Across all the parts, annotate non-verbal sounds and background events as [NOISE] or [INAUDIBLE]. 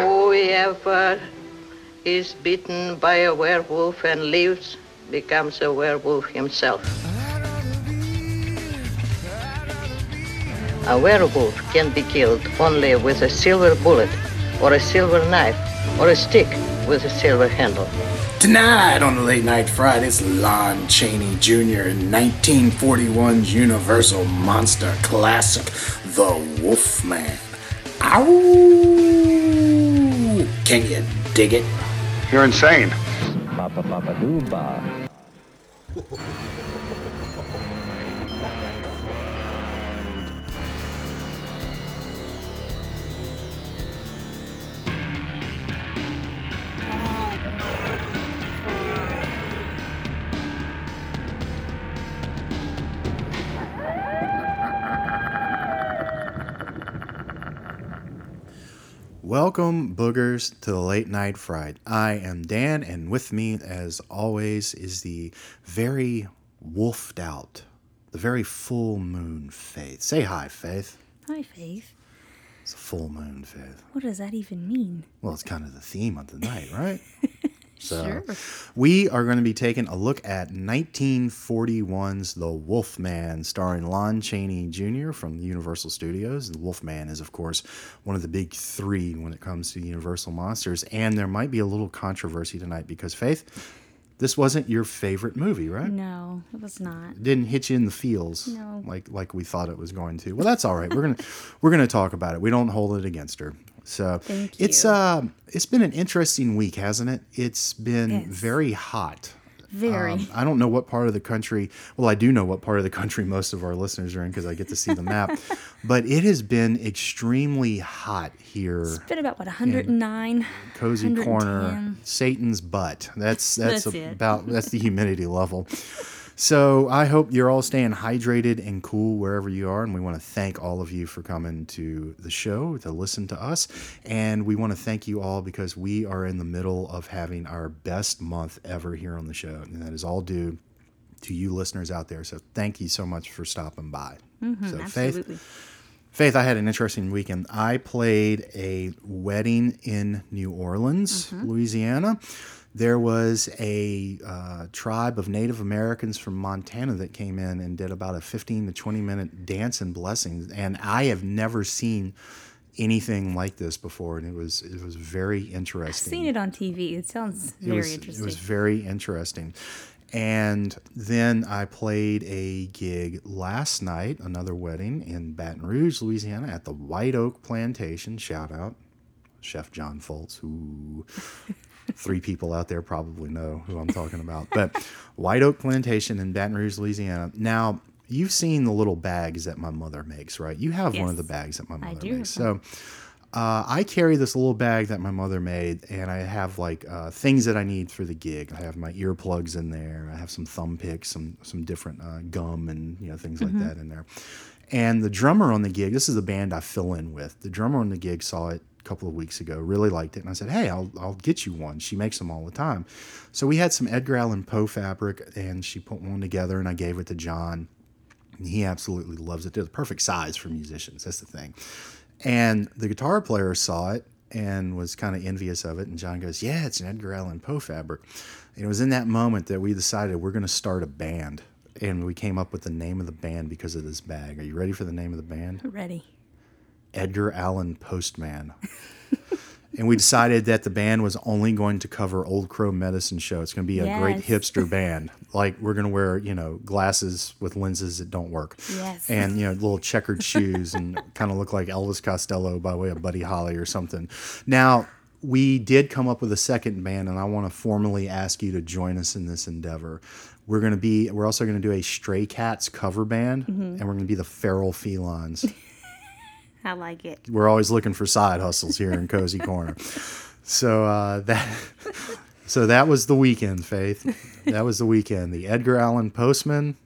Whoever is bitten by a werewolf and lives becomes a werewolf himself. A werewolf can be killed only with a silver bullet, or a silver knife, or a stick with a silver handle. Tonight on the Late Night Fright, it's Lon Chaney Jr. in 1941's Universal Monster classic, The Wolfman. Ow! Can you dig it? You're insane. Papa Papa Dooba. Welcome, boogers, to the Late Night Fright. I am Dan, and with me, as always, is the very wolfed out, the very full moon Faith. Say hi, Faith. Hi, Faith. It's a full moon, Faith. What does that even mean? Well, it's kind of the theme of the night, right? [LAUGHS] So, Sure. we are going to be taking a look at 1941's The Wolfman, starring Lon Chaney Jr. from Universal Studios. The Wolfman is, of course, one of the big three when it comes to Universal monsters. And there might be a little controversy tonight because, Faith, this wasn't your favorite movie, right? No, it was not. didn't hit you in the feels No. like like we thought it was going to. Well, that's all right. We're gonna we're gonna talk about it. We don't hold it against her. So Thank it's you. uh it's been an interesting week, hasn't it? It's been Yes. very hot. Very. Um, I don't know what part of the country. Well, I do know what part of the country most of our listeners are in because I get to see the map. [LAUGHS] but it has been extremely hot here. it's been about, what, 109? Cozy corner, Satan's butt. That's [LAUGHS] that's, That's about that's the humidity level. [LAUGHS] So I hope you're all staying hydrated and cool wherever you are, and we want to thank all of you for coming to the show to listen to us, and we want to thank you all because we are in the middle of having our best month ever here on the show, and that is all due to you listeners out there. So thank you so much for stopping by. so Mm-hmm, Absolutely. Faith, Faith, I had an interesting weekend. I played a wedding in New Orleans, Mm-hmm. Louisiana. There was a uh, tribe of Native Americans from Montana that came in and did about a 15 to 20 minute dance and blessings. And I have never seen anything like this before. And it was, it was very interesting I've Seen it on TV. It sounds it very was, interesting. It was very interesting. And then I played a gig last night, another wedding in Baton Rouge, Louisiana, at the White Oak Plantation. Shout out, Chef John Foltz, who three people out there probably know who I'm talking about. But [LAUGHS] White Oak Plantation in Baton Rouge, Louisiana. Now, you've seen the little bags that my mother makes, right? You have one of the bags that my mother makes. So uh, I carry this little bag that my mother made, and I have like uh, things that I need for the gig. I have my earplugs in there. I have some thumb picks, some some different uh, gum, and you know things like that in there. And the drummer on the gig, this is the band I fill in with. The drummer on the gig saw it a couple of weeks ago, really liked it, and I said, "Hey, I'll I'll get you one." She makes them all the time. So we had some Edgar Allan Poe fabric, and she put one together, and I gave it to John. And he absolutely loves it. They're the perfect size for musicians. That's the thing. And the guitar player saw it and was kind of envious of it. And John goes, Yeah, it's an Edgar Allan Poe fabric. And it was in that moment that we decided we're going to start a band. And we came up with the name of the band because of this bag. Are you ready for the name of the band? Ready. Edgar Allan Postman. and we decided that the band was only going to cover Old Crow Medicine Show. It's going to be a great hipster [LAUGHS] band. Like we're going to wear, you know, glasses with lenses that don't work. Yes. And, you know, little checkered shoes and [LAUGHS] kind of look like Elvis Costello by way of Buddy Holly or something. Now, we did come up with a second band, and I want to formally ask you to join us in this endeavor. We're going to be, we're also going to do a Stray Cats cover band, mm-hmm. and we're going to be the Feral Felines [LAUGHS] I like it. we're always looking for side hustles here in Cozy [LAUGHS] Corner. So uh, that [LAUGHS] so that was the weekend, Faith. That was the weekend. The Edgar Allan Postman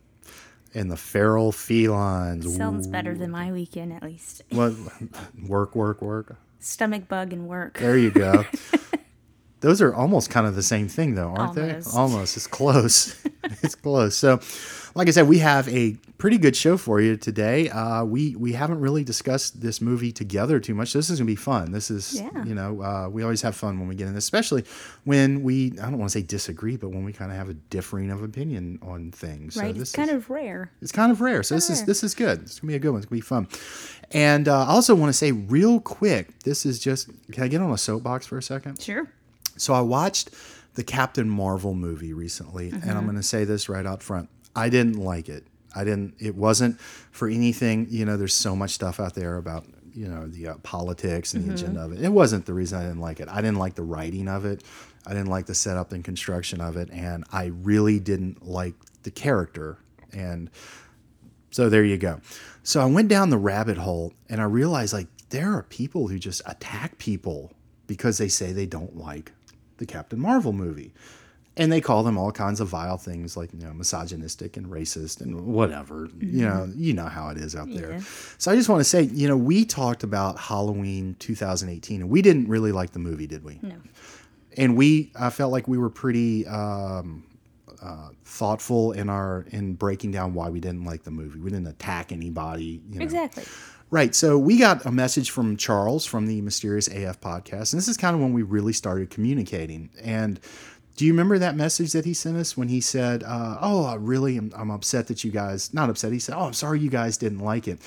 and the Feral Felines. Sounds better than my weekend, at least. What work, work, work. Stomach bug and work. There you go. [LAUGHS] those are almost kind of the same thing, though, aren't Almost. they? Almost. It's close. it's close. So, like I said, we have a pretty good show for you today. Uh, we we haven't really discussed this movie together too much. This is gonna be fun. This is Yeah. you know uh, we always have fun when we get in this, especially when we I don't want to say disagree, but when we kind of have a differing of opinion on things. right? So It's kind is, of rare. it's kind of rare. So this is rare. this is good. It's gonna be a good one. It's gonna be fun. And uh, I also want to say real quick, this is just can I get on a soapbox for a second? Sure. So I watched the Captain Marvel movie recently, and I'm going to say this right out front. I didn't like it. I didn't. It wasn't for anything. You know, there's so much stuff out there about you know the uh, politics and the agenda of it. It wasn't the reason I didn't like it. I didn't like the writing of it. I didn't like the setup and construction of it, and I really didn't like the character. And so there you go. So I went down the rabbit hole and I realized like there are people who just attack people because they say they don't like the Captain Marvel movie. And they call them all kinds of vile things like, you know, misogynistic and racist and whatever. You know, you know how it is out there. So I just want to say, you know, we talked about Halloween 2018 and we didn't really like the movie, did we? No. and we I felt like we were pretty um, uh, thoughtful in our in breaking down why we didn't like the movie. We didn't attack anybody. You know. Exactly. Right. So we got a message from Charles from the Mysterious AF podcast, and this is kind of when we really started communicating. And do you remember that message that he sent us when he said, uh, "Oh, I really am I'm upset that you guys not upset." He said, "Oh, I'm sorry you guys didn't like it."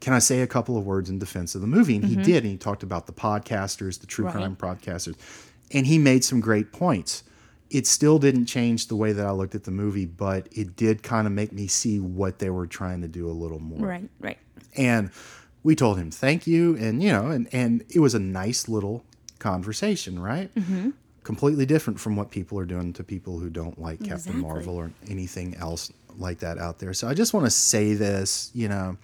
Can I say a couple of words in defense of the movie? And he did. And he talked about the podcasters, the true Right. crime podcasters, and he made some great points. It still didn't change the way that I looked at the movie, but it did kind of make me see what they were trying to do a little more Right. Right. and we told him thank you and you know and and it was a nice little conversation right mm-hmm. Completely different from what people are doing to people who don't like captain marvel or anything else like that out there. So i just want to say this you know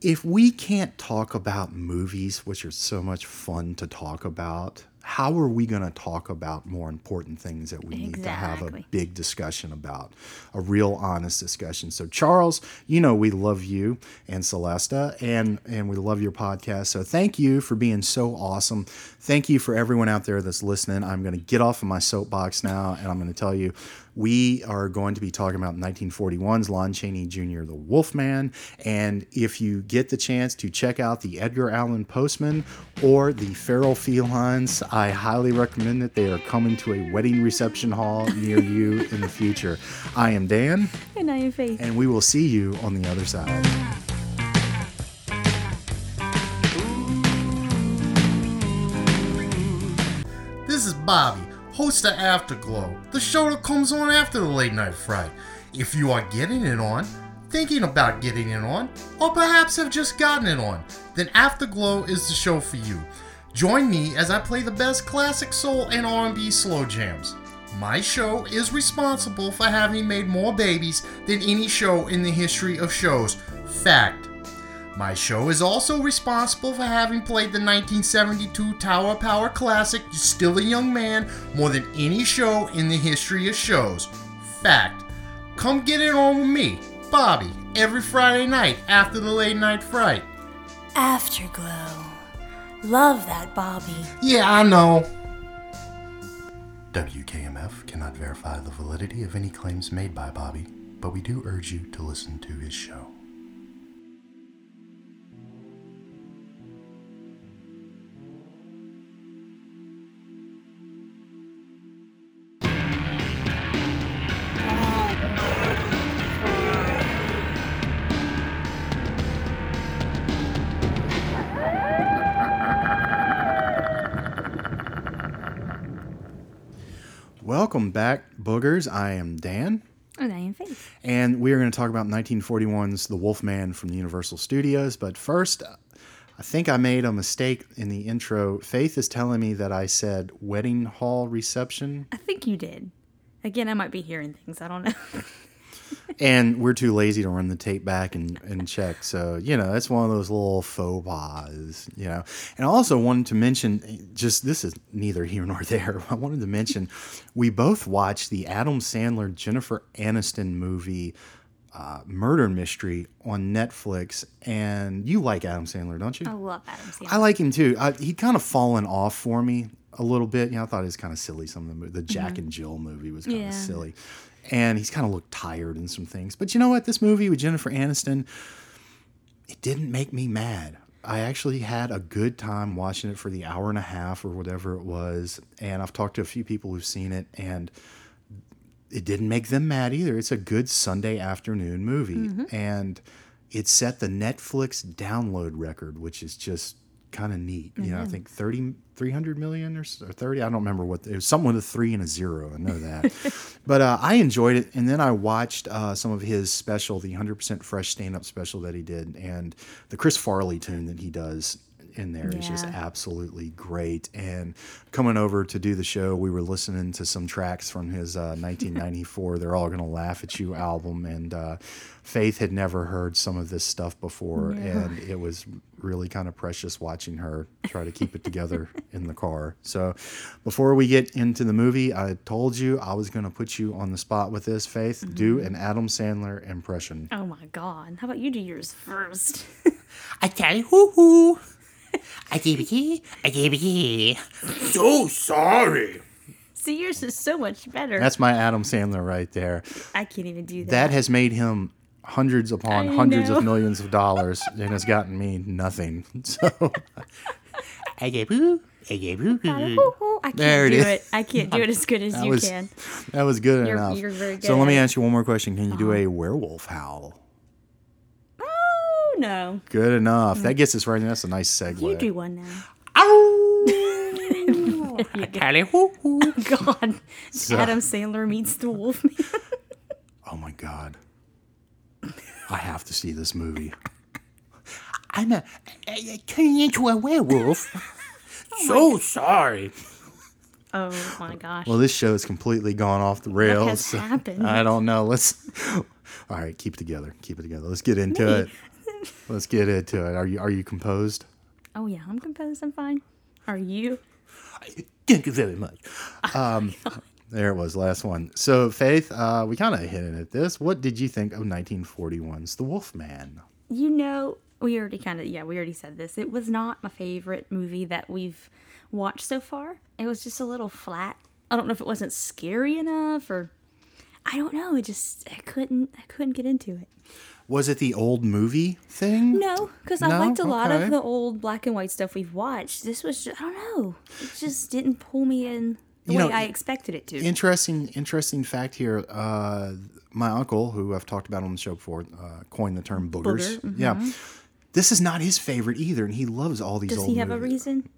if we can't talk about movies which are so much fun to talk about how are we going to talk about more important things that we need to have a big discussion about a real honest discussion? So charles you know we love you and celesta and and we love your podcast. So thank you for being so awesome. Thank you for everyone out there that's listening. I'm going to get off of my soapbox now and i'm going to tell you we are going to be talking about 1941's Lon Chaney Jr., The Wolfman. And if you get the chance to check out the Edgar Allan Postman or the Feral Felines, I highly recommend that they are coming to a wedding reception hall near you in the future. I am Dan, And I am Faith. and we will see you on the other side. This is Bobby, host of Afterglow, the show that comes on after the late night fright. If you are getting it on, thinking about getting it on, or perhaps have just gotten it on, then Afterglow is the show for you. Join me as I play the best classic soul and R&B slow jams. My show is responsible for having made more babies than any show in the history of shows. Fact. My show is also responsible for having played the 1972 Tower Power classic Still a Young Man more than any show in the history of shows. Fact. Come get it on with me, Bobby, every Friday night after the late night fright. Afterglow. Love that, Bobby. Yeah, I know. WKMF cannot verify the validity of any claims made by Bobby, but we do urge you to listen to his show. I am Dan. And I am Faith. And we are going to talk about 1941's The Wolfman from the Universal Studios. But first, I think I made a mistake in the intro. Faith is telling me that I said wedding hall reception, I think you did. Again, I might be hearing things. I don't know. [LAUGHS] and we're too lazy to run the tape back and, and check. So, you know, that's one of those little faux pas, you know. And I also wanted to mention just this is neither here nor there. I wanted to mention we both watched the Adam Sandler Jennifer Aniston movie. Uh, murder mystery on Netflix, and you like Adam Sandler, don't you? I love Adam Sandler. I like him too. I, he'd kind of fallen off for me a little bit. You know, I thought it was kind of silly. Some of the the Jack and Jill movie was kind of silly, and he's kind of looked tired in some things. But you know what? This movie with Jennifer Aniston, it didn't make me mad. I actually had a good time watching it for the hour and a half or whatever it was. And I've talked to a few people who've seen it, and it didn't make them mad either. It's a good Sunday afternoon movie. Mm-hmm. And it set the Netflix download record, which is just kind of neat. You know, I think 30, 300 million or, or 30. I don't remember what it was. Something with a three and a zero. I know that. [LAUGHS] but uh, I enjoyed it. And then I watched uh, some of his special, the 100% Fresh stand up special that he did, and the Chris Farley tune that he does in there. there is just absolutely great. And coming over to do the show, we were listening to some tracks from his uh, [LAUGHS] 1994 They're All Gonna Laugh at You album. And uh, Faith had never heard some of this stuff before. And it was really kind of precious watching her try to keep it together [LAUGHS] in the car. So before we get into the movie, I told you I was going to put you on the spot with this, Faith. Do an Adam Sandler impression. Oh my god. How about you do yours first? [LAUGHS] I tell you, hoo hoo. [LAUGHS] I gave a key. I gave a key. So sorry. See, yours is so much better. That's my Adam Sandler right there. I can't even do that. That has made him hundreds upon I hundreds know. of millions of dollars and has gotten me nothing. [LAUGHS] So I gave hoo. I gave hoo hoo. Hoo-hoo. I can't There it do is. it. I can't do it as good as that you was can. that was good You're- enough. you're very good. so let me at it. Uh-huh. ask you one more question. Can you do a werewolf howl? Oh no. Good enough. That gets us right in. That's a nice segue. Mm. You do one now. I [LAUGHS] tell you, hoo hoo. [LAUGHS] God. Adam Sandler meets the Wolfman. Oh my god. I have to see this movie. I'm a, I, I turning into a werewolf. [LAUGHS] so sorry. Oh my gosh. Well, this show has completely gone off the rails. What has so happened? I don't know. Let's. All right, keep it together. Keep it together. Let's get into Me. it. [LAUGHS] Let's get into it. Are you Are you composed? oh yeah, I'm composed. I'm fine. Are you? Thank you very much. [LAUGHS] There it was, last one. So, Faith, uh, we kind of hinted at this. What did you think of 1941's The Wolfman? You know, we already kind of yeah, we already said this. It was not my favorite movie that we've watched so far. It was just a little flat. I don't know if it wasn't scary enough or I don't know. It just I couldn't I couldn't get into it. Was it the old movie thing? No, because I No? liked a lot of the old black and white stuff we've watched. This was just, I don't know. It just didn't pull me in the You way know, I expected it to. Interesting, interesting fact here. Uh, my uncle, who I've talked about on the show before, uh, coined the term boogers. Booger, Yeah. This is not his favorite either, and he loves all these Does old he have a movies. reason?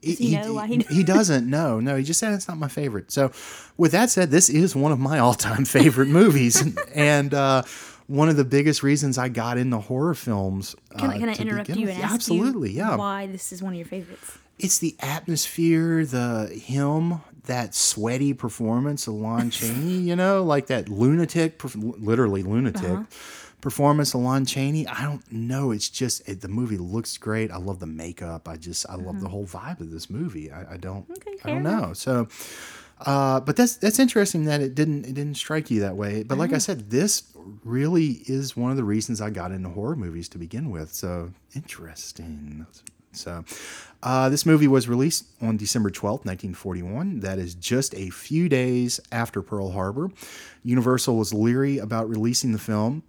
He, he know why he- he doesn't. No, no. He just said it's not my favorite. So, with that said, this is one of my all-time [LAUGHS] favorite movies, and uh, one of the biggest reasons I got into horror films. Can, uh, I can I interrupt you with. and ask absolutely, you yeah. why this is one of your favorites? It's the atmosphere, the him, that sweaty performance of Lon [LAUGHS] Chaney. You know, like that lunatic, literally lunatic. Uh-huh. Performance of Lon Chaney, I don't know. It's just it, the movie looks great. I love the makeup. I just I love the whole vibe of this movie. I, I don't Mm-hmm. Okay, I don't know. So, uh, but that's that's interesting that it didn't it didn't strike you that way. But Mm-hmm. like I said, this really is one of the reasons I got into horror movies to begin with. So interesting. So, uh, this movie was released on December 12th, 1941. That is just a few days after Pearl Harbor. Universal was leery about releasing the film,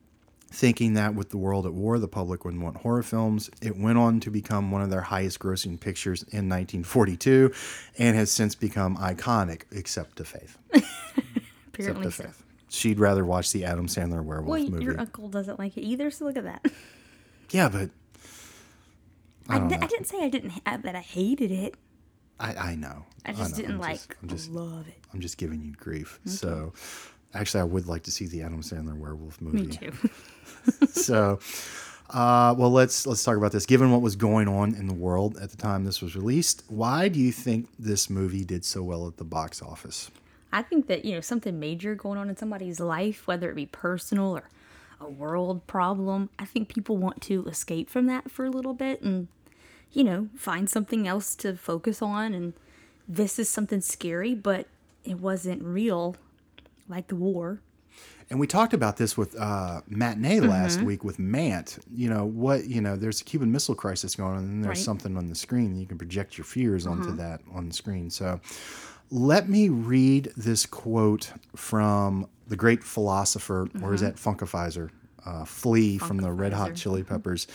thinking that with the world at war, the public wouldn't want horror films. It went on to become one of their highest grossing pictures in 1942 and has since become iconic, except to Faith. [LAUGHS] Except to so. Faith. She'd rather watch the Adam Sandler werewolf Well, movie. your uncle doesn't like it either, so look at that. Yeah, but I, don't di- know. I didn't say I didn't ha- that I hated it. I, I know. I just know. didn't I'm like just- I'm just love it. I'm just giving you grief. So, actually, I would like to see the Adam Sandler werewolf movie. Me too. [LAUGHS] [LAUGHS] so, uh, well, let's let's talk about this. Given what was going on in the world at the time this was released, why do you think this movie did so well at the box office? I think that, you know, something major going on in somebody's life, whether it be personal or a world problem, I think people want to escape from that for a little bit and, you know, find something else to focus on. And this is something scary, but it wasn't real, like the war. And we talked about this with uh, matinee last week with Mant. You know what? You know, there's a Cuban Missile Crisis going on, and there's Right. something on the screen. You can project your fears onto that on the screen. So, let me read this quote from the great philosopher, or is that Funkifizer? Uh, Flea from the Red Hot Chili Peppers.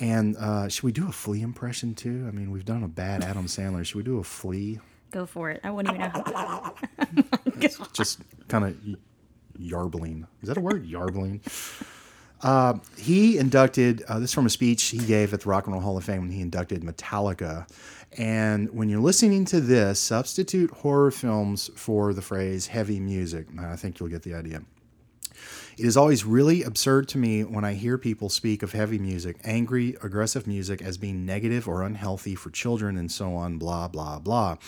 And uh, should we do a Flea impression too? I mean, we've done a bad Adam Sandler. Should we do a Flea? Go for it. I wouldn't even know. [LAUGHS] [LAUGHS] just kind of yarbling. Is that a word? Yarbling. Uh, he inducted uh, this is from a speech he gave at the Rock and Roll Hall of Fame when he inducted Metallica. And when you're listening to this, substitute horror films for the phrase heavy music. I think you'll get the idea. It is always really absurd to me when I hear people speak of heavy music, angry, aggressive music, as being negative or unhealthy for children and so on, blah, blah, blah.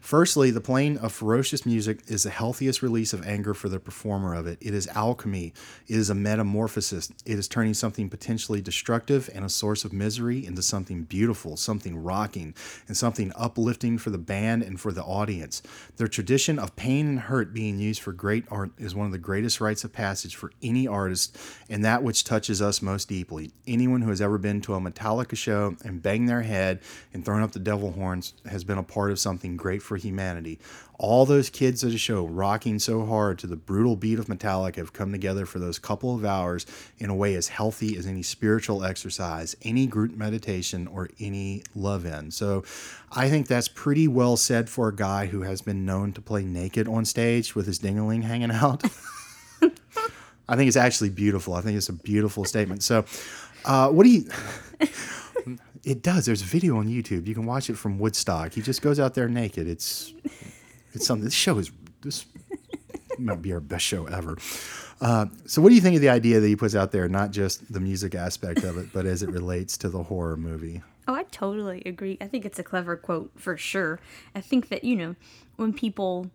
Firstly, the playing of ferocious music is the healthiest release of anger for the performer of it. It is alchemy, it is a metamorphosis, it is turning something potentially destructive and a source of misery into something beautiful, something rocking, and something uplifting for the band and for the audience. The tradition of pain and hurt being used for great art is one of the greatest rites of passage for any artist and that which touches us most deeply. Anyone who has ever been to a Metallica show and banged their head and thrown up the devil horns has been a part of something great for humanity. All those kids at a show rocking so hard to the brutal beat of Metallica have come together for those couple of hours in a way as healthy as any spiritual exercise, any group meditation, or any love in. So I think that's pretty well said for a guy who has been known to play naked on stage with his dingaling hanging out. [LAUGHS] I think it's actually beautiful. I think it's a beautiful statement. So, uh, what do you? It does. There's a video on YouTube. You can watch it from Woodstock. He just goes out there naked. It's it's something. This show is this might be our best show ever. Uh, so, what do you think of the idea that he puts out there? Not just the music aspect of it, but as it relates to the horror movie. Oh, I totally agree. I think it's a clever quote for sure. I think that, you know, when people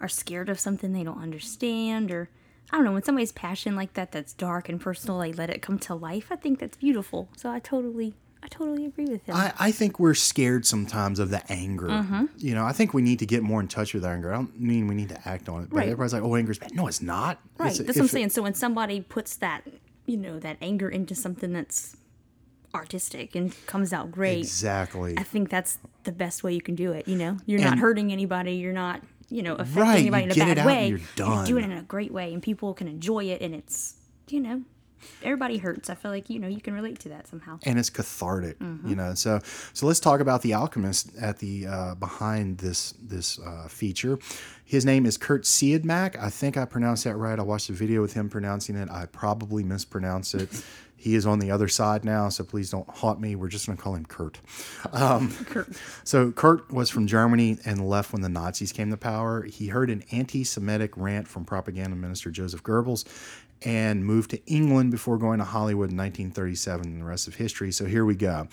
are scared of something they don't understand or I don't know, when somebody's passion like that that's dark and personal, they let it come to life. I think that's beautiful. So I totally I totally agree with him. I, I think we're scared sometimes of the anger. Mm-hmm. You know, I think we need to get more in touch with our anger. I don't mean we need to act on it, but Right. everybody's like, "Oh, anger's bad." No, it's not. right. It's- That's what I'm if it- saying. So when somebody puts that, you know, that anger into something that's artistic and comes out great, Exactly. I think that's the best way you can do it. You know, you're not hurting anybody. You're not, you know, affecting Right, anybody in a bad way. and you're doing it in a great way, and people can enjoy it. And it's, you know, everybody hurts. I feel like you know you can relate to that somehow. and it's cathartic Mm-hmm. you know so so let's talk about the alchemist at the uh, behind this this uh, feature his name is Curt Siodmak i think i pronounced that right i watched a video with him pronouncing it i probably mispronounced it [LAUGHS] he is on the other side now so please don't haunt me we're just going to call him kurt Curt. so Curt was from Germany and left when the Nazis came to power. He heard an anti-Semitic rant from propaganda minister Joseph Goebbels and moved to England before going to Hollywood in 1937 and the rest of history. So here we go.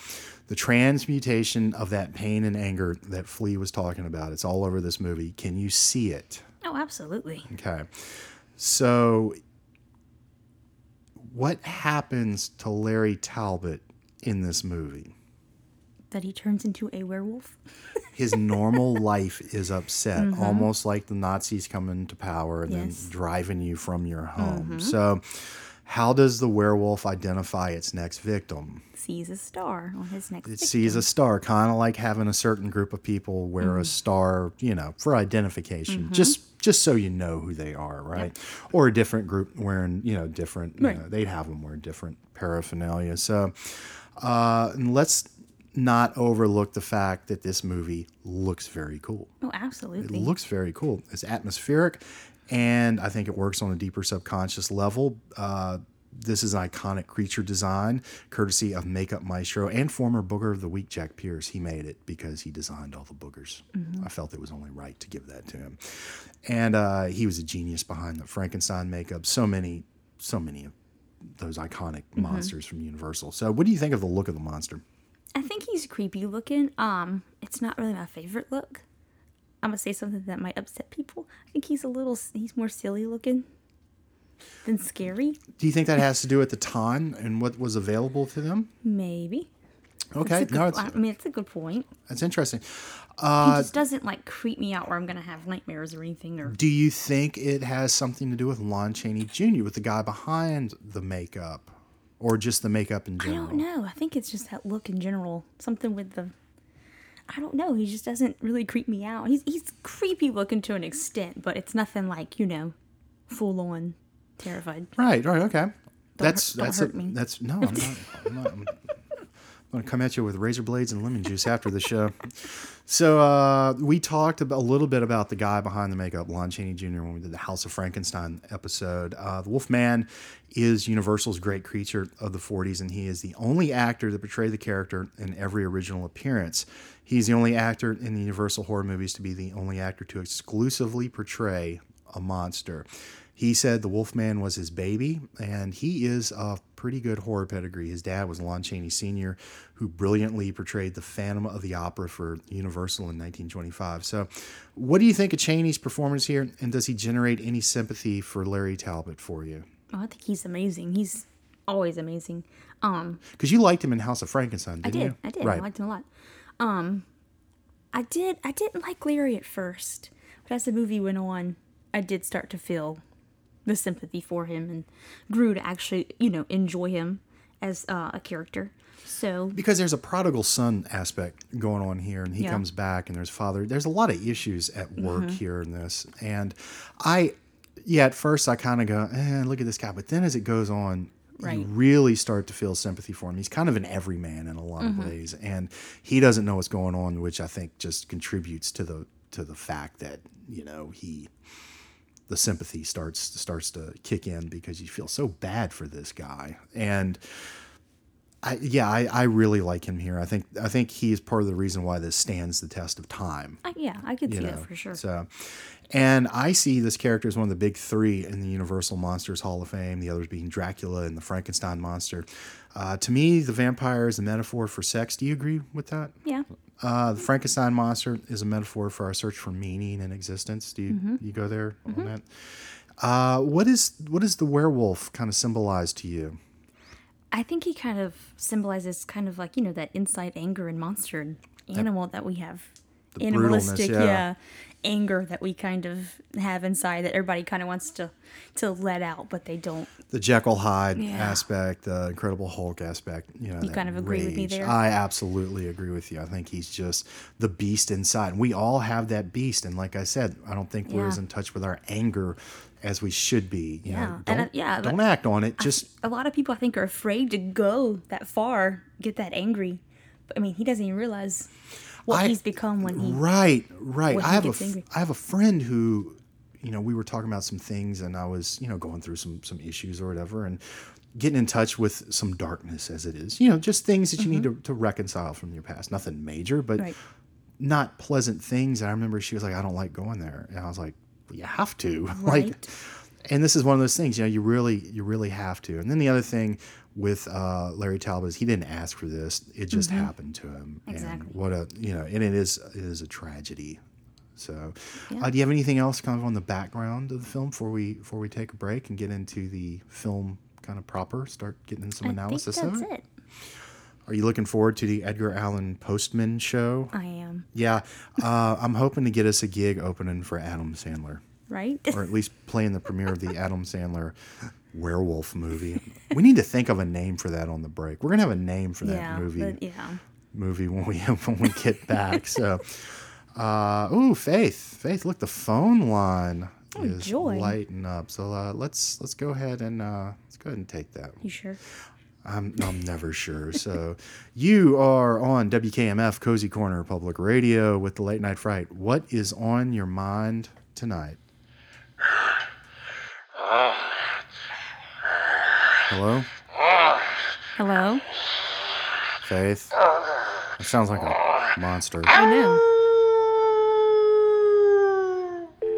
The transmutation of that pain and anger that Flea was talking about. It's all over this movie. Can you see it? Oh, absolutely. Okay. So what happens to Larry Talbot in this movie? That he turns into a werewolf. [LAUGHS] his normal [LAUGHS] life is upset, almost like the Nazis coming to power and Mm-hmm. Yes. Mm-hmm. then driving you from your home. So, how does the werewolf identify its next victim? Sees a star on his next. It victim. sees a star, kind of like having a certain group of people wear Mm-hmm. a star, you know, for identification, just just so you know who they are, right? Or a different group wearing, you know, different. You know, they'd have them wear different paraphernalia. So, uh, and let's not overlook the fact that this movie looks very cool. Oh, absolutely. It looks very cool. It's atmospheric, and I think it works on a deeper subconscious level. Uh, this is an iconic creature design, courtesy of Makeup Maestro and former Booger of the Week, Jack Pierce. He made it because he designed all the boogers. I felt it was only right to give that to him. And uh, he was a genius behind the Frankenstein makeup. So many, so many of those iconic monsters from Universal. So, what do you think of the look of the monster? I think he's creepy looking. Um, it's not really my favorite look. I'm gonna say something that might upset people. I think he's a little. He's more silly looking than scary. Do you think that has to do with the time and what was available to them? Maybe. Okay, good, no, it's, I mean, it's a good point. it's interesting. Uh, he just doesn't like creep me out where I'm gonna have nightmares or anything. Or Do you think it has something to do with Lon Chaney Jr., with the guy behind the makeup, or just the makeup in general? I don't know. I think it's just that look in general. Something with the. I don't know. He just doesn't really creep me out. He's he's creepy looking to an extent, but it's nothing like you know, full on terrified. Right, right, okay. that's hurt- don't that's hurt a, me. that's no, I'm not. I'm, not, [LAUGHS] I'm gonna come at you with razor blades and lemon juice after the show. So uh, we talked a little bit about the guy behind the makeup, Lon Chaney Jr. When we did the House of Frankenstein episode. Uh, the Wolfman is Universal's great creature of the 40s, and he is the only actor to portray the character in every original appearance. He's the only actor in the Universal horror movies to be the only actor to exclusively portray a monster. He said the Wolfman was his baby, and he is a pretty good horror pedigree. His dad was Lon Chaney Sr., who brilliantly portrayed the Phantom of the Opera for Universal in 1925. So, what do you think of Chaney's performance here, and does he generate any sympathy for Larry Talbot for you? Oh, I think he's amazing. He's always amazing. Um, Because you liked him in House of Frankenstein, I didn't did. you? I did. Right. I liked him a lot. Um, I did. I didn't like Larry at first, but as the movie went on, I did start to feel the sympathy for him and grew to actually, you know, enjoy him as uh, a character. So because there's a prodigal son aspect going on here and he Yeah. comes back and there's father there's a lot of issues at work Mm-hmm. here in this and i yeah at first i kind of go eh, look at this guy but then as it goes on you really start to feel sympathy for him he's kind of an everyman in a lot Mm-hmm. of ways and he doesn't know what's going on which i think just contributes to the to the fact that you know he the sympathy starts starts to kick in because you feel so bad for this guy. And I, yeah, I, I really like him here. I think I think he is part of the reason why this stands the test of time. I, yeah, I could see know, that for sure. So, and I see this character as one of the big three in the Universal Monsters Hall of Fame. The others being Dracula and the Frankenstein monster. Uh, to me, the vampire is a metaphor for sex. Do you agree with that? yeah, Uh, the Frankenstein monster is a metaphor for our search for meaning and existence. Do you, Mm-hmm. you go there on that? Uh, what is what does the werewolf kind of symbolize to you? I think he kind of symbolizes kind of like you know that inside anger and monster and animal that we have, brutalness, animalistic, yeah. yeah. Anger that we kind of have inside that everybody kind of wants to to let out, but they don't. the Jekyll Hyde Yeah. aspect, the Incredible Hulk aspect. You know, You kind of agree with me there? I absolutely agree with you. I think he's just the beast inside. We all have that beast, and like I said, I don't think we're as in touch with our anger as we should be. You Yeah. know, don't, uh, yeah, don't act on it. Just A lot of people I think are afraid to go that far, get that angry. But I mean, he doesn't even realize what I- he's become when he. Right, right. I have a angry. I have a friend who, you know, we were talking about some things, and I was, you know, going through some some issues or whatever, and getting in touch with some darkness as it is. You know, just things that you need to, to reconcile from your past. Nothing major, but Mm-hmm. Right. not pleasant things. And I remember she was like, "I don't like going there," and I was like, well, "You have to." [LAUGHS] like, and this is one of those things. You know, you really you really have to. And then the other thing with uh, Larry Talbot is he didn't ask for this; it just happened to him. Mm-hmm. Exactly. And what a you know, and it is it is a tragedy. So, uh, do you have anything else kind of on the background of the film before we before we take a break and get into the film kind of proper? Start getting into some I think analysis that's of it. it. Are you looking forward to the Edgar Allan Postman show? I am Yeah, uh, I'm hoping to get us a gig opening for Adam Sandler, right. or at least playing the premiere of the [LAUGHS] Adam Sandler werewolf movie. We need to think of a name for that on the break. We're gonna have a name for that yeah, movie but yeah. movie when we [LAUGHS] when we get back. So, uh, ooh, Faith, Faith, look, the phone line is Oh, joy. lighting up. So uh, let's let's go ahead and uh, let's go ahead and take that. You sure? I'm I'm never sure. So, you are on WKMF Cozy Corner Public Radio with the Late Night Fright. What is on your mind tonight? [SIGHS] Hello, Hello. Faith. It sounds like a monster. I know.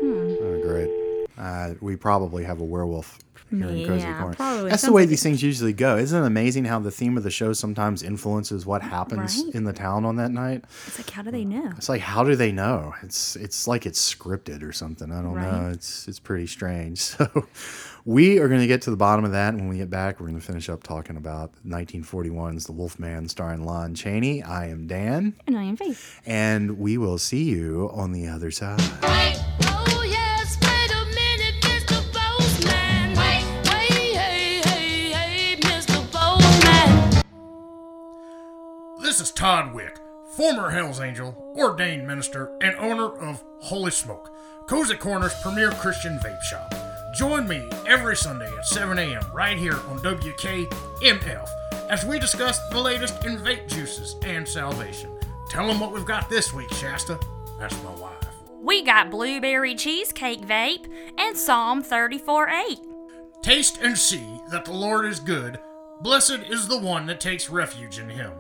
Oh, great. Uh, we probably have a werewolf here in Cozy Yeah, Corner. probably. That's the way like these it. things usually go. Isn't it amazing how the theme of the show sometimes influences what happens Right. in the town on that night? It's like, how do they know? It's like, how do they know? It's it's like it's scripted or something. I don't know. It's it's pretty strange. [LAUGHS] So we are going to get to the bottom of that. And when we get back, we're going to finish up talking about 1941's The Wolfman starring Lon Chaney. I am Dan, And I am Faith. and we will see you on the other side. This is Todd Wick, former Hells Angel, ordained minister, and owner of Holy Smoke, Cozy Corner's premier Christian vape shop. Join me every Sunday at 7 a.m. right here on WKMF as we discuss the latest in vape juices and salvation. Tell them what we've got this week, Shasta. That's my wife. We got blueberry cheesecake vape and Psalm 34 8. Taste and see that the Lord is good. Blessed is the one that takes refuge in him.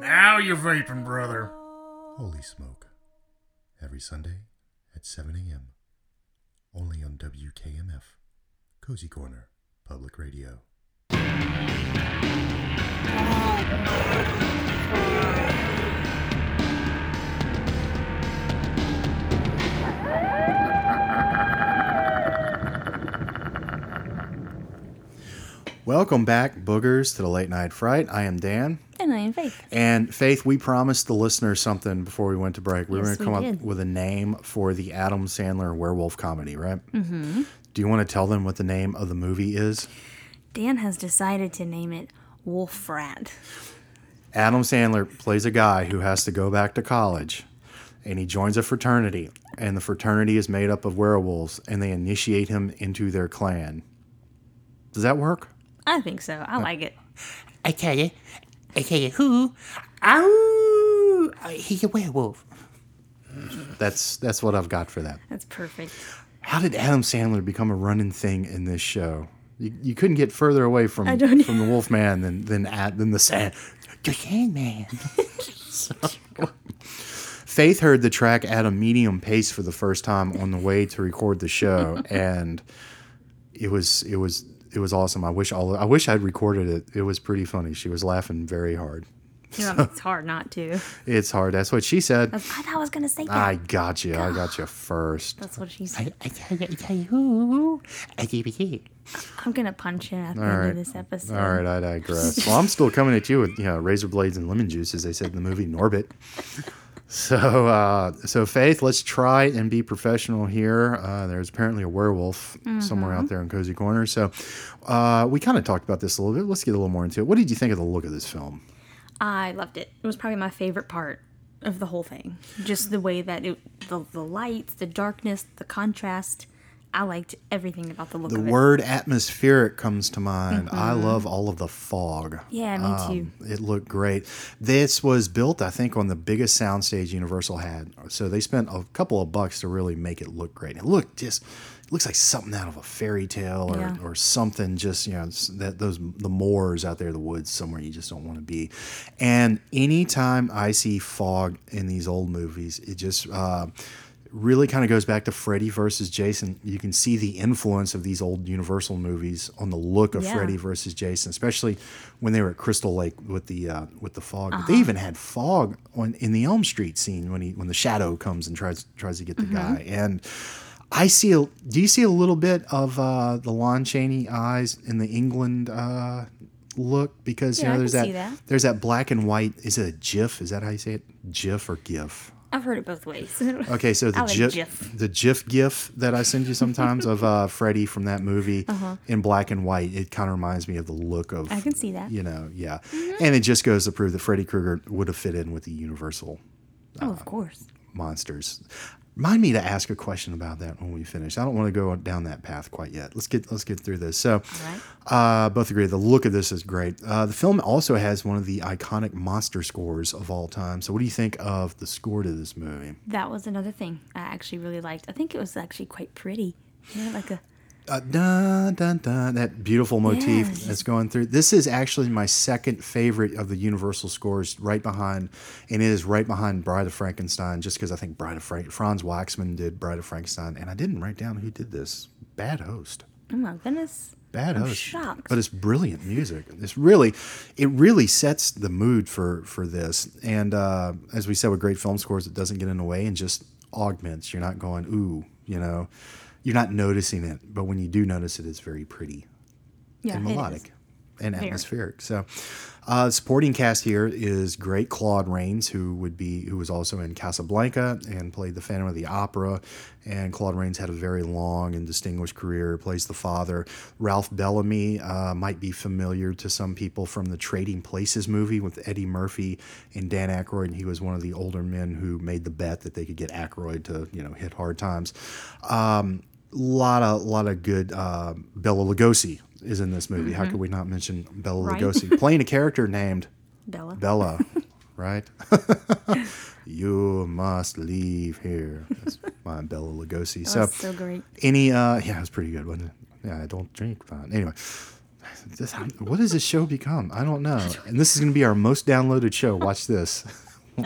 Now you're vaping, brother. Holy Smoke. Every Sunday at 7 a.m. Only on WKMF. Cozy Corner Public Radio. Welcome back, boogers, to the Late Night Fright. I am Dan. And I am Faith. And Faith, we promised the listeners something before we went to break. We were going to come up with a name for the Adam Sandler werewolf comedy, right? Mm-hmm. Do you want to tell them what the name of the movie is? Dan has decided to name it Wolf Frat. Adam Sandler plays a guy who has to go back to college and he joins a fraternity. And the fraternity is made up of werewolves and they initiate him into their clan. Does that work? I think so. I uh, like it. I tell you, I tell you who, ow, he's a werewolf. That's that's what I've got for that. That's perfect. How did Adam Sandler become a running thing in this show? You, you couldn't get further away from from the Wolfman than than at than the Sand. [LAUGHS] The Sandman. Faith heard the track at a medium pace for the first time on the way to record the show, [LAUGHS] and it was it was it was awesome. I wish all I wish I'd recorded it. It was pretty funny. She was laughing very hard. You know, it's hard not to. [LAUGHS] It's hard. That's what she said. I thought I was going to say that. I got you. I got you [SIGHS] first. That's what she I, said. I tell you, I tell you who, I give it here. I'm going to punch you at the All end right. of this episode. All right, I [LAUGHS] digress. well, I'm still coming at you with you know razor blades and lemon juice, as they said in the movie Norbit. [LAUGHS] So, uh, so Faith, let's try and be professional here. Uh, there's apparently a werewolf somewhere out there in Cozy Corner. So, uh, we kind of talked about this a little bit. Let's get a little more into it. What did you think of the look of this film? I loved it. It was probably my favorite part of the whole thing. Just the way that it, the, the lights, the darkness, the contrast. I liked everything about the look The of it. word atmospheric comes to mind. I love all of the fog. Yeah, me too. Um, it looked great. This was built, I think, on the biggest soundstage Universal had. So they spent a couple of bucks to really make it look great. It looked just, it looks like something out of a fairy tale or, Yeah. or something. Just you know, that those the moors out there, the woods, somewhere you just don't want to be. And anytime I see fog in these old movies, it just. Uh, really kind of goes back to Freddy versus Jason. You can see the influence of these old Universal movies on the look of Yeah. Freddy versus Jason, especially when they were at Crystal Lake with the uh, with the fog. Uh-huh. But they even had fog on in the Elm Street scene when he when the shadow comes and tries tries to get the Mm-hmm. guy. And I see. A, do you see a little bit of uh, the Lon Chaney eyes in the Englund? Uh, look because you know there's that, that. there's that black and white is it a gif is that how you say it gif or gif I've heard it both ways. [LAUGHS] Okay, so the I like GIF, GIF. the GIF GIF that I send you sometimes of uh, Freddy from that movie in black and white, it kind of reminds me of the look of. Uh-huh. I can see that. Mm-hmm. You know, yeah, and it just goes to prove that Freddy Krueger would have fit in with the Universal oh, of course. monsters. Remind me to ask a question about that when we finish. I don't want to go down that path quite yet. Let's get let's get through this. So, uh, both agree the look of this is great. Uh, the film also has one of the iconic monster scores of all time. So, what do you think of the score to this movie? That was another thing I actually really liked. I think it was actually quite pretty. You know, like a uh, dun, dun, dun, that beautiful motif that's going through. This is actually my second favorite of the Universal scores, right behind, and it is right behind Bride of Frankenstein, just because I think Bride of Frank Franz Waxman did Bride of Frankenstein, and I didn't write down who did this. Bad host. oh my goodness. bad I'm host. shocked. But it's brilliant music. It's really, it really sets the mood for for this. And uh, as we said with great film scores, it doesn't get in the way and just augments. You're not going ooh, you know, you're not noticing it. But when you do notice it, it's very pretty yeah, and melodic and Very. atmospheric. So, uh, supporting cast here is great Claude Rains, who would be who was also in Casablanca and played the Phantom of the Opera. And Claude Rains had a very long and distinguished career. Plays the father. Ralph Bellamy uh, might be familiar to some people from the Trading Places movie with Eddie Murphy and Dan Aykroyd. And he was one of the older men who made the bet that they could get Aykroyd to you know hit hard times. Um, lot of lot of good uh, Bela Lugosi is in this movie. How could we not mention Bela Right. Lugosi [LAUGHS] playing a character named Bela. Bela, [LAUGHS] right? [LAUGHS] you must leave here. That's my Bela Lugosi. Was so great. any uh yeah, it was pretty good, wasn't it? Yeah, I don't drink but anyway. This, what does this show become? I don't know. And this is going to be our most downloaded show. Watch this.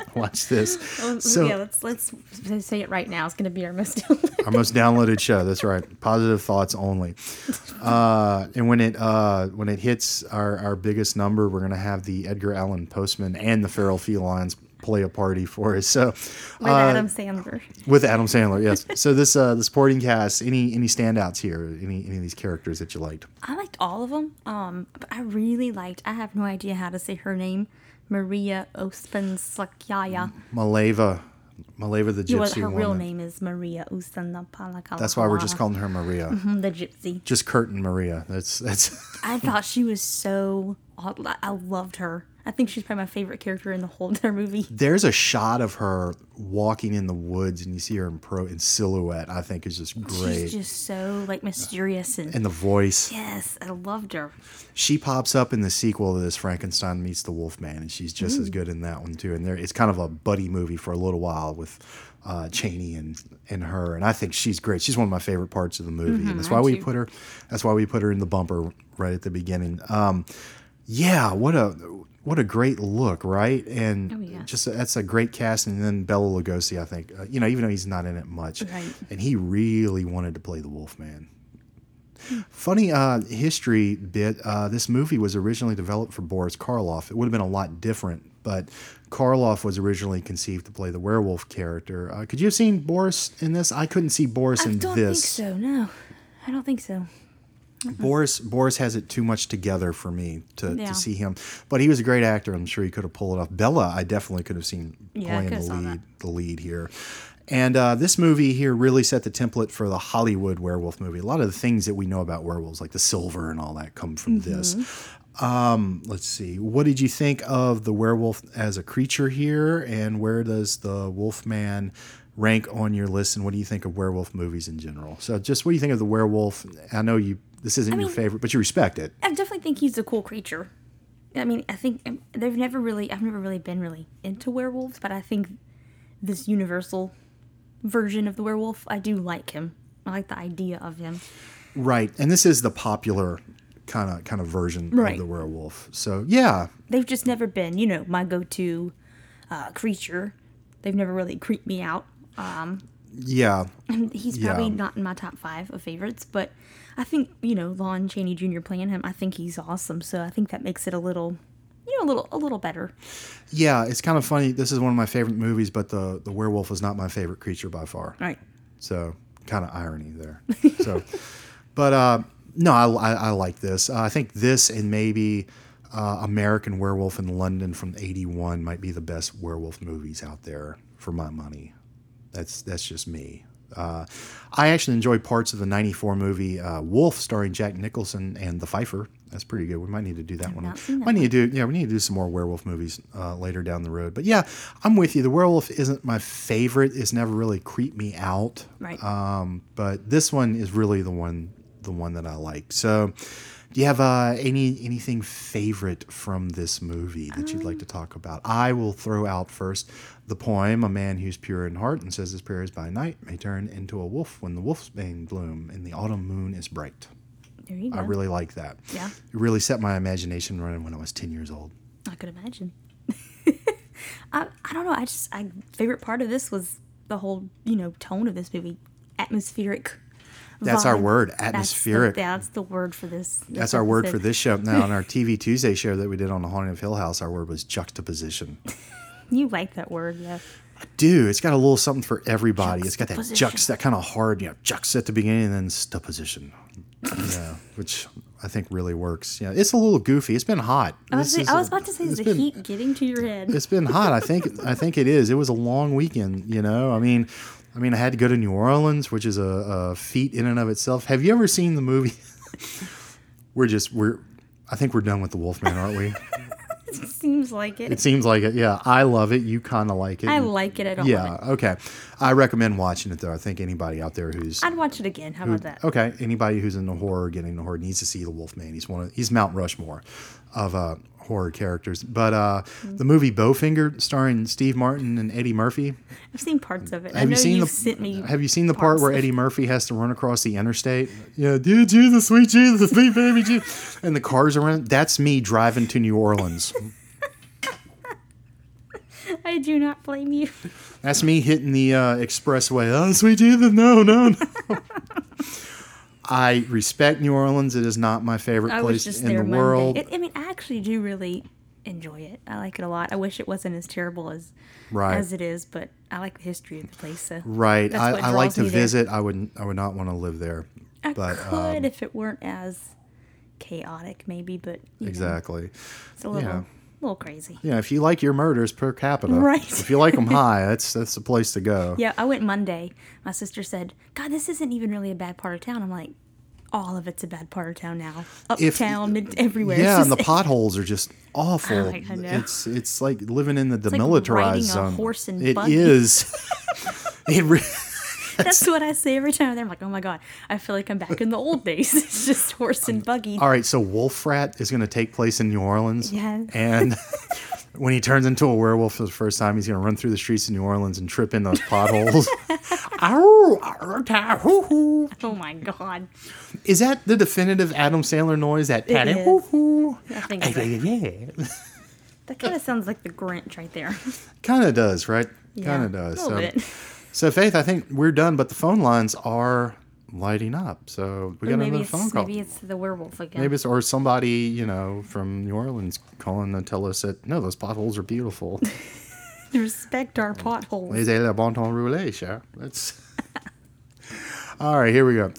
[LAUGHS] Watch this. Oh, So yeah, let's let's say it right now. It's gonna be our most. our most downloaded show. That's right. Positive thoughts only. [LAUGHS] Uh, and when it uh, when it hits our, our biggest number, we're gonna have the Edgar Allan Postmen and the Feral Felines play a party for us. So with uh, Adam Sandler. with Adam Sandler, yes. [LAUGHS] so this uh, the supporting cast. Any any standouts here? Any any of these characters that you liked? I liked all of them. Um, but I really liked. I have no idea how to say her name. Maria Ospensakyaya. Maleva, Maleva the You know, gypsy her real name is Maria Usanapalakala. That's why we're just calling her Maria. Mm-hmm, the gypsy. Just Curtin Maria. That's that's. I thought she was so. I loved her. I think she's probably my favorite character in the whole [LAUGHS] entire movie. There's a shot of her walking in the woods, and you see her in pro in silhouette. I think is just great. She's just so like mysterious and. and the voice. yes, I loved her. She pops up in the sequel to this Frankenstein meets the Wolfman, and she's just as good in that one too. And there, it's kind of a buddy movie for a little while with uh, Chaney and and her, and I think she's great. She's one of my favorite parts of the movie, and that's why we put her. That's why we put her in the bumper right at the beginning. Um, yeah, what a what a great look, right? And Oh, yeah. just that's a great cast. And then Bela Lugosi, I think, uh, you know, even though he's not in it much, Right. and he really wanted to play the Wolfman. Funny uh, history bit. Uh, this movie was originally developed for Boris Karloff. It would have been a lot different, but Karloff was originally conceived to play the werewolf character. Uh, could you have seen Boris in this? I couldn't see Boris I in this. I don't think so. No, I don't think so. Boris Boris has it too much together for me to, Yeah. to see him. But he was a great actor. I'm sure he could have pulled it off. Bela, I definitely could have seen Yeah, playing the lead the lead here. And uh, this movie here really set the template for the Hollywood werewolf movie. A lot of the things that we know about werewolves, like the silver and all that, come from Mm-hmm. this. Um, let's see. What did you think of the werewolf as a creature here? And where does the Wolfman rank on your list? And what do you think of werewolf movies in general? So, just what do you think of the werewolf? I know you. This isn't your mean- favorite, but you respect it. I definitely think he's a cool creature. I mean, I think um, they've never really, I've never really been really into werewolves, but I think this universal version of the werewolf, I do like him. I like the idea of him. Right, and this is the popular kind of kind of version Right. of the werewolf. So yeah, They've just never been, you know, my go-to uh, creature. They've never really creeped me out. Um, yeah, and he's probably Yeah. not in my top five of favorites, but I think you know Lon Chaney Jr. playing him. I think he's awesome. So I think that makes it a little, you know, a little a little better. yeah. It's kind of funny. This is one of my favorite movies, but the the werewolf is not my favorite creature by far. Right. So kind of irony there. So, [LAUGHS] but uh, no, I, I, I like this. Uh, I think this and maybe uh, American Werewolf in London from '81 might be the best werewolf movies out there for my money. That's that's just me. Uh, I actually enjoyed parts of the '94 movie uh, Wolf, starring Jack Nicholson and the Pfeiffer. That's pretty good. We might need to do that one. that might need to do yeah. We need to do some more werewolf movies uh, later down the road. But yeah, I'm with you. The werewolf isn't my favorite. It's never really creeped me out. Right. Um, but this one is really the one the one that I like. So, do you have uh, any anything favorite from this movie that you'd like to talk about? I will throw out first the poem "A man who's pure in heart and says his prayers by night may turn into a wolf when the wolf's bane bloom and the autumn moon is bright." There you go. I really like that. Yeah. It really set my imagination running when I was ten years old. I could imagine. [LAUGHS] I, I don't know. I just I favorite part of this was the whole you know tone of this movie, atmospheric. That's our Vibe. word, That's the- atmospheric. That's the, word for this. That's our word for this show. Now, on our [LAUGHS] TV Tuesday show that we did on the Haunting of Hill House, our word was juxtaposition. You like that word, yeah. Dude, it's got a little something for everybody. It's got that jux, that kind of hard, you know, jux at the beginning and then juxtaposition. yeah, which I think really works. Yeah, it's a little goofy. It's been hot. I was, This I a- about to say, is the been- heat getting to your head? It's been hot. I think. I think it is. It was a long weekend. You know. I mean, I mean, I had to go to New Orleans, which is a, a feat in and of itself. Have you ever seen the movie? [LAUGHS] we're just we're. I think we're done with the Wolfman, aren't we? [LAUGHS] It seems like it. It seems like it. Yeah, I love it. You kind of like it. I like it. at don't Yeah. Okay. I recommend watching it though. I think anybody out there who's I'd watch it again. How about that? okay, anybody who's into horror, getting into horror, needs to see the Wolfman. He's one of he's Mount Rushmore of uh, horror characters. But uh, Mm-hmm. the movie Bowfinger, starring Steve Martin and Eddie Murphy. I've seen parts of it. I Have know you seen the sent me. Have you seen the part where Eddie Murphy has to run across the interstate? Yeah, dear Jesus, sweet Jesus, sweet baby Jesus, and the cars are running. That's me driving to New Orleans. [LAUGHS] I do not blame you. That's me hitting the uh, expressway. Oh, sweet Jesus, no, no, no. [LAUGHS] I respect New Orleans. It is not my favorite I place in the Monday. world. It, I mean, I actually do really enjoy it. I like it a lot. I wish it wasn't as terrible as Right. as it is, but I like the history of the place. So right. I, I like to me there. visit. I would. I would not want to live there. I but, could um, if it weren't as chaotic, maybe. But you know, Exactly. it's a little, yeah. Little crazy. Yeah. If you like your murders per capita, [LAUGHS] Right. If you like them high, that's that's the place to go. Yeah, I went Monday. My sister said, "God, this isn't even really a bad part of town." I'm like, all of it's a bad part of town now. Uptown, mid- everywhere. Yeah, and the [LAUGHS] potholes are just awful. It's it's like living in the like demilitarized a zone. horse and It is. [LAUGHS] it re- [LAUGHS] That's what I say every time. I'm like, oh my god, I feel like I'm back in the old days. [LAUGHS] It's just horse and buggy. All right, so Wolf Frat is going to take place in New Orleans. Yeah. And [LAUGHS] when he turns into a werewolf for the first time, he's going to run through the streets of New Orleans and trip in those potholes. Ow, arr, ta, hoo, hoo. Oh my god. Is that the definitive Adam Sandler noise? That It is. I think so. yeah, yeah. that kind of sounds like the Grinch right there. Kind of does, right? Yeah, kind of does. A little So, bit. So, Faith, I think we're done, but the phone lines are lighting up. So we got another phone call. maybe it's the werewolf again. Maybe it's or somebody you know from New Orleans calling to tell us that no, those potholes are beautiful. [LAUGHS] Respect our potholes. Les le bon temps roulé, sure. Let's. [LAUGHS] All right, here we go.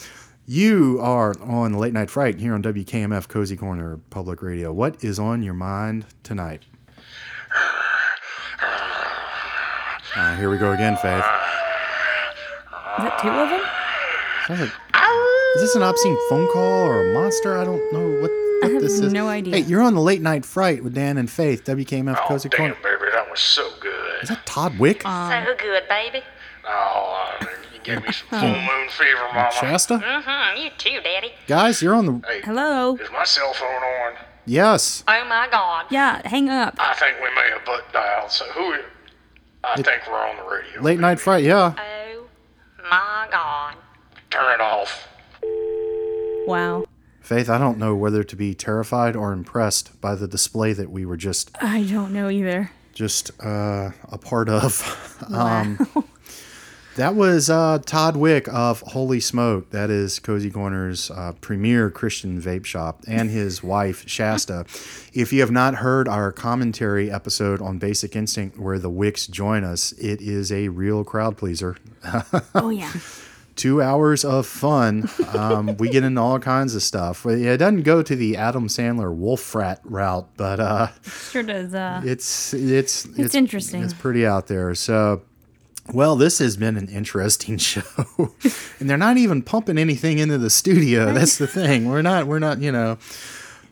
You are on Late Night Fright here on WKMF Cozy Corner Public Radio. What is on your mind tonight? [SIGHS] Uh, here we go again, Faith. Is that two of them? Sounds like- is this an obscene phone call or a monster? I don't know what, what have this is. no idea. Hey, you're on the Late Night Fright with Dan and Faith, WKMF Oh, Cozy damn, Corner. baby, that was so good. Is that Todd Wick? so good, baby. Oh, uh, you gave me some full [LAUGHS] moon fever, mama. Shasta? Mm-hmm. You too, Daddy. Guys, you're on the. Hey, Hello. is my cell phone on? Yes. Oh my God. Yeah, hang up. I think we may have butt dialed. So who? I think we're on the radio. Late Night Fright, yeah. Oh my God. Turn it off. Wow. Faith, I don't know whether to be terrified or impressed by the display that we were just I don't know either. just uh, a part of. [LAUGHS] Um, [LAUGHS] that was uh, Todd Wick of Holy Smoke. That is Cozy Corner's uh, premier Christian vape shop, and his [LAUGHS] wife Shasta. If you have not heard our commentary episode on Basic Instinct, where the Wicks join us, it is a real crowd pleaser. [LAUGHS] Oh yeah. two hours of fun. Um, we get into all kinds of stuff. It doesn't go to the Adam Sandler Wolf Frat route, but uh, Sure does. Uh, it's it's it's interesting. It's pretty out there. So. Well, this has been an interesting [LAUGHS] show, and they're not even pumping anything into the studio. That's the thing. We're not. We're not. You know.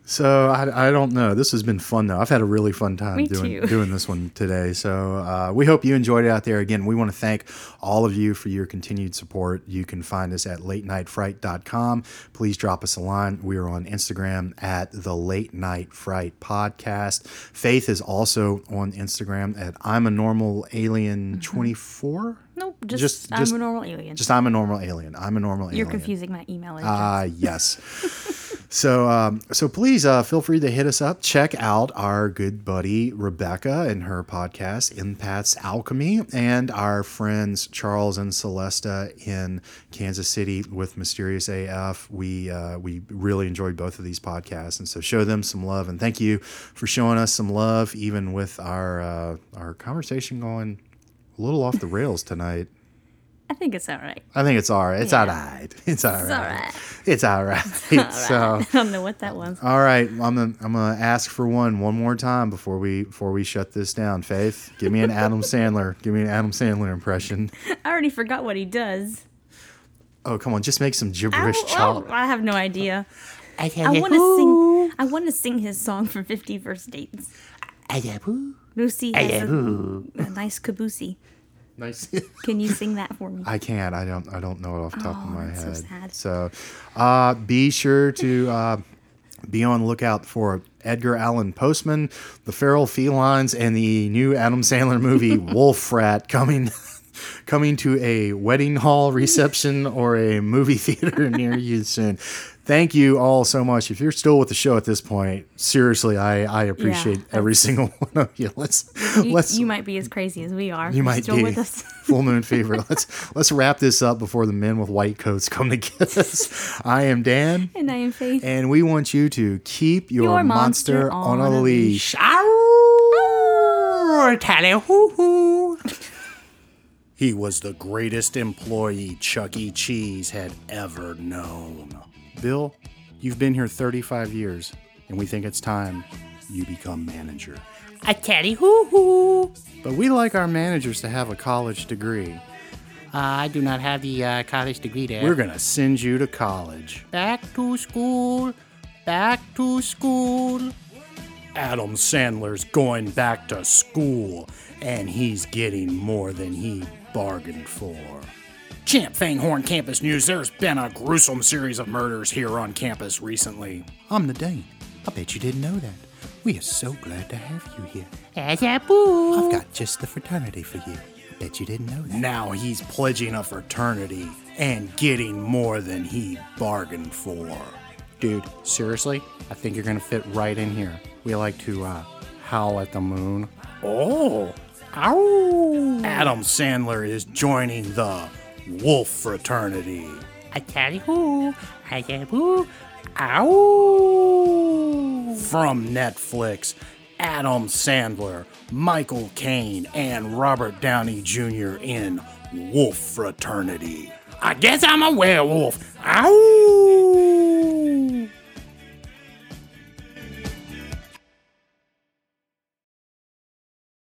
So I, I don't know. This has been fun though. I've had a really fun time Me doing too. doing this one today. So uh, we hope you enjoyed it out there. Again, we want to thank all of you for your continued support. You can find us at latenightfright.com. Please drop us a line. We are on Instagram at the Late Night Fright Podcast. Faith is also on Instagram at I'm a Normal Alien 24. Nope. Just, Just- I'm just- a normal alien. Just I'm a normal alien. I'm a normal alien. You're confusing my email address. Ah, yes. [LAUGHS] So, um, so please uh, feel free to hit us up. Check out our good buddy Rebecca and her podcast, Empaths Alchemy, and our friends Charles and Celesta in Kansas City with Mysterious AF. We uh, we really enjoyed both of these podcasts, and so show them some love. And thank you for showing us some love, even with our uh, our conversation going a little off the rails tonight. I think it's all right. I think it's all right. It's Yeah. all right. [LAUGHS] It's all right. It's all [LAUGHS] right. It's all right. So. I don't know what that was. All right, I'm gonna, I'm gonna ask for one one more time before we before we shut this down. Faith, give me an Adam [LAUGHS] Sandler. Give me an Adam Sandler impression. I already forgot what he does. Oh come on, just make some gibberish. oh, child. I have no idea. I I want to sing. I want to sing his song from Fifty First Dates. Lucy has a, a nice caboose. Nice. [LAUGHS] Can you sing that for me? I can't. I don't. I don't know it off the top of Oh, my that's so head. sad. So, uh, be sure to uh, be on the lookout for Edgar Allan Postmen, the Feral Felines, and the new Adam Sandler movie [LAUGHS] Wolf Frat coming. Coming to a wedding hall reception or a movie theater near you soon. Thank you all so much. If you're still with the show at this point, seriously, I, I appreciate every [LAUGHS] single one of you. Let's You, let's you might be as crazy as we are. you might still be with us. [LAUGHS] full moon [LAUGHS] fever. Let's let's wrap this up before the men with white coats come to get us. I am Dan, And I am Faith. and we want you to keep your, Your monster, monster on, a on a leash. Ow! Tally hoo hoo. He was the greatest employee Chuck E. Cheese had ever known. Bill, you've been here 35 years, and we think it's time you become manager. A tally hoo hoo. But we like our managers to have a college degree. Uh, I do not have the uh, college degree there. We're gonna send you to college. back to school. Back to school. Adam Sandler's going back to school, and he's getting more than he bargained for. Champ Fanghorn Campus News, there's been a gruesome series of murders here on campus recently. I'm the dean. I bet you didn't know that. We are so glad to have you here. As a boo. I've got just the fraternity for you. I bet you didn't know that. Now he's pledging a fraternity and getting more than he bargained for. Dude, seriously? I think you're gonna fit right in here. We like to uh, howl at the moon. Oh, ow! Adam Sandler is joining the Wolf Fraternity. A tally hoo. As a boo. Ow! From Netflix, Adam Sandler, Michael Caine, and Robert Downey Jr. in Wolf Fraternity. I guess I'm a werewolf. Ow!